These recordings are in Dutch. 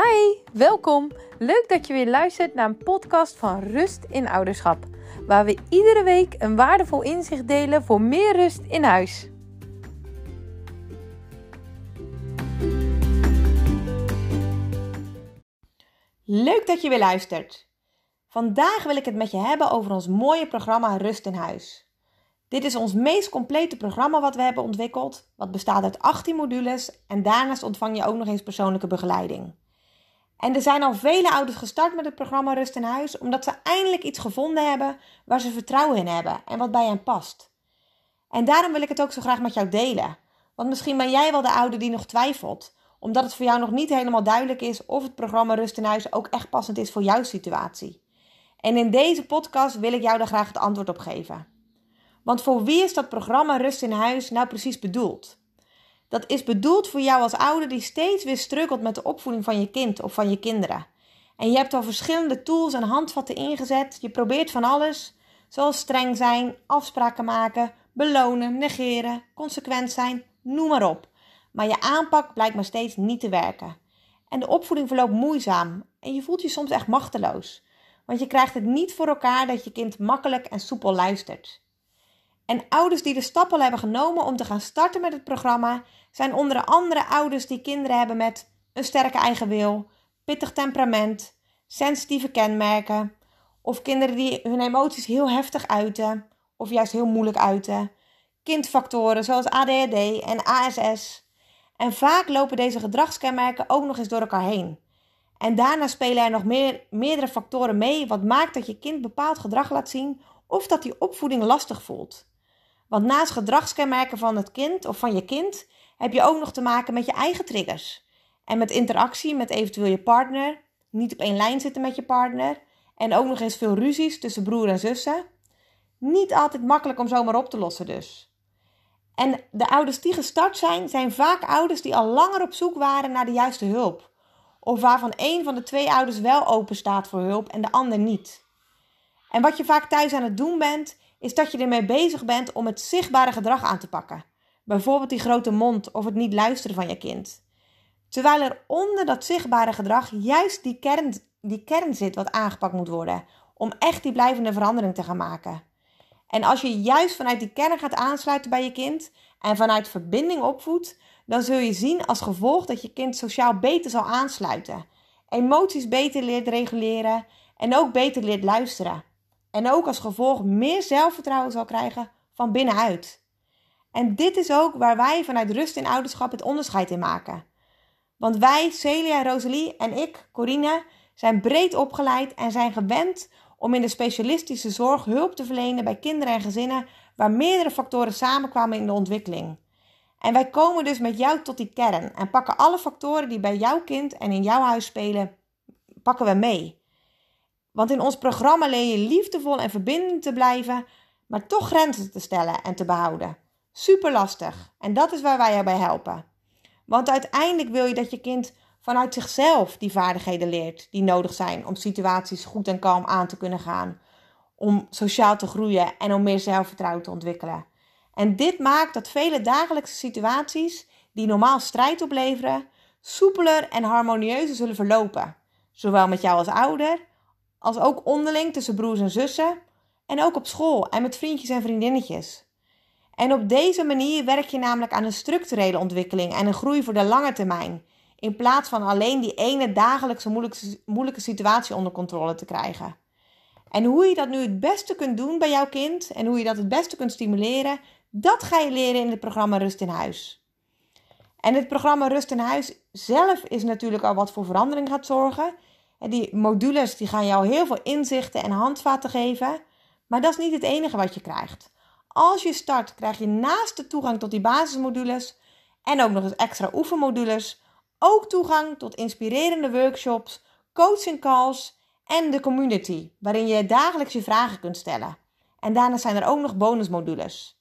Hi, welkom. Leuk dat je weer luistert naar een podcast van Rust in Ouderschap, waar we iedere week een waardevol inzicht delen voor meer rust in huis. Leuk dat je weer luistert. Vandaag wil ik het met je hebben over ons mooie programma Rust in Huis. Dit is ons meest complete programma wat we hebben ontwikkeld, wat bestaat uit 18 modules en daarnaast ontvang je ook nog eens persoonlijke begeleiding. En er zijn al vele ouders gestart met het programma Rust in Huis, omdat ze eindelijk iets gevonden hebben waar ze vertrouwen in hebben en wat bij hen past. En daarom wil ik het ook zo graag met jou delen. Want misschien ben jij wel de ouder die nog twijfelt, omdat het voor jou nog niet helemaal duidelijk is of het programma Rust in Huis ook echt passend is voor jouw situatie. En in deze podcast wil ik jou daar graag het antwoord op geven. Want voor wie is dat programma Rust in Huis nou precies bedoeld? Dat is bedoeld voor jou als ouder die steeds weer struggelt met de opvoeding van je kind of van je kinderen. En je hebt al verschillende tools en handvatten ingezet. Je probeert van alles, zoals streng zijn, afspraken maken, belonen, negeren, consequent zijn, noem maar op. Maar je aanpak blijkt maar steeds niet te werken. En de opvoeding verloopt moeizaam en je voelt je soms echt machteloos. Want je krijgt het niet voor elkaar dat je kind makkelijk en soepel luistert. En ouders die de stap al hebben genomen om te gaan starten met het programma zijn onder andere ouders die kinderen hebben met een sterke eigen wil, pittig temperament, sensitieve kenmerken, of kinderen die hun emoties heel heftig uiten of juist heel moeilijk uiten, kindfactoren zoals ADHD en ASS. En vaak lopen deze gedragskenmerken ook nog eens door elkaar heen. En daarna spelen er nog meer, meerdere factoren mee, wat maakt dat je kind bepaald gedrag laat zien of dat die opvoeding lastig voelt. Want naast gedragskenmerken van het kind of van je kind heb je ook nog te maken met je eigen triggers. En met interactie met eventueel je partner, niet op één lijn zitten met je partner en ook nog eens veel ruzies tussen broer en zussen. Niet altijd makkelijk om zomaar op te lossen dus. En de ouders die gestart zijn, zijn vaak ouders die al langer op zoek waren naar de juiste hulp. Of waarvan een van de twee ouders wel open staat voor hulp en de ander niet. En wat je vaak thuis aan het doen bent, is dat je ermee bezig bent om het zichtbare gedrag aan te pakken. Bijvoorbeeld die grote mond of het niet luisteren van je kind. Terwijl er onder dat zichtbare gedrag juist die kern, die kern zit wat aangepakt moet worden. Om echt die blijvende verandering te gaan maken. En als je juist vanuit die kern gaat aansluiten bij je kind en vanuit verbinding opvoedt, dan zul je zien als gevolg dat je kind sociaal beter zal aansluiten. Emoties beter leert reguleren en ook beter leert luisteren. En ook als gevolg meer zelfvertrouwen zal krijgen van binnenuit. En dit is ook waar wij vanuit rust in ouderschap het onderscheid in maken. Want wij, Celia, Rosalie en ik, Corine, zijn breed opgeleid en zijn gewend om in de specialistische zorg hulp te verlenen bij kinderen en gezinnen waar meerdere factoren samenkwamen in de ontwikkeling. En wij komen dus met jou tot die kern en pakken alle factoren die bij jouw kind en in jouw huis spelen, pakken we mee. Want in ons programma leer je liefdevol en verbindend te blijven, maar toch grenzen te stellen en te behouden. Super lastig. En dat is waar wij jou bij helpen. Want uiteindelijk wil je dat je kind vanuit zichzelf die vaardigheden leert die nodig zijn om situaties goed en kalm aan te kunnen gaan, om sociaal te groeien en om meer zelfvertrouwen te ontwikkelen. En dit maakt dat vele dagelijkse situaties die normaal strijd opleveren, soepeler en harmonieuzer zullen verlopen. Zowel met jou als ouder, als ook onderling tussen broers en zussen en ook op school en met vriendjes en vriendinnetjes. En op deze manier werk je namelijk aan een structurele ontwikkeling en een groei voor de lange termijn, in plaats van alleen die ene dagelijkse moeilijke, moeilijke situatie onder controle te krijgen. En hoe je dat nu het beste kunt doen bij jouw kind en hoe je dat het beste kunt stimuleren, dat ga je leren in het programma Rust in Huis. En het programma Rust in Huis zelf is natuurlijk al wat voor verandering gaat zorgen. Die modules die gaan jou heel veel inzichten en handvaten geven. Maar dat is niet het enige wat je krijgt. Als je start, krijg je naast de toegang tot die basismodules en ook nog eens extra oefenmodules, ook toegang tot inspirerende workshops, coaching calls en de community, waarin je dagelijks je vragen kunt stellen. En daarna zijn er ook nog bonusmodules.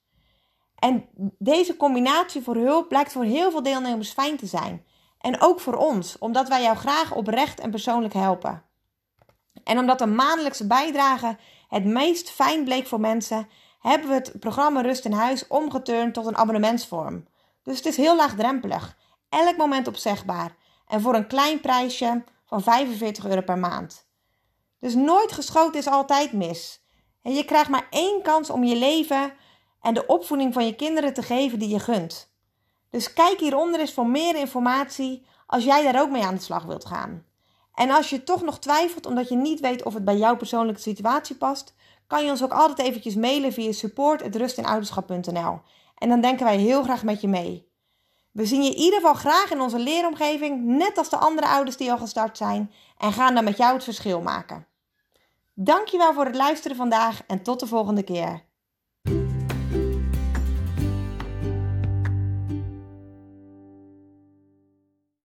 En deze combinatie voor hulp blijkt voor heel veel deelnemers fijn te zijn. En ook voor ons, omdat wij jou graag oprecht en persoonlijk helpen. En omdat de maandelijkse bijdrage het meest fijn bleek voor mensen, hebben we het programma Rust in Huis omgeturnd tot een abonnementsvorm. Dus het is heel laagdrempelig, elk moment opzegbaar en voor een klein prijsje van 45 euro per maand. Dus nooit geschoten is altijd mis. En je krijgt maar één kans om je leven en de opvoeding van je kinderen te geven die je gunt. Dus kijk hieronder eens voor meer informatie als jij daar ook mee aan de slag wilt gaan. En als je toch nog twijfelt omdat je niet weet of het bij jouw persoonlijke situatie past, kan je ons ook altijd eventjes mailen via support.rustinouderschap.nl. En dan denken wij heel graag met je mee. We zien je in ieder geval graag in onze leeromgeving, net als de andere ouders die al gestart zijn, en gaan dan met jou het verschil maken. Dankjewel voor het luisteren vandaag en tot de volgende keer.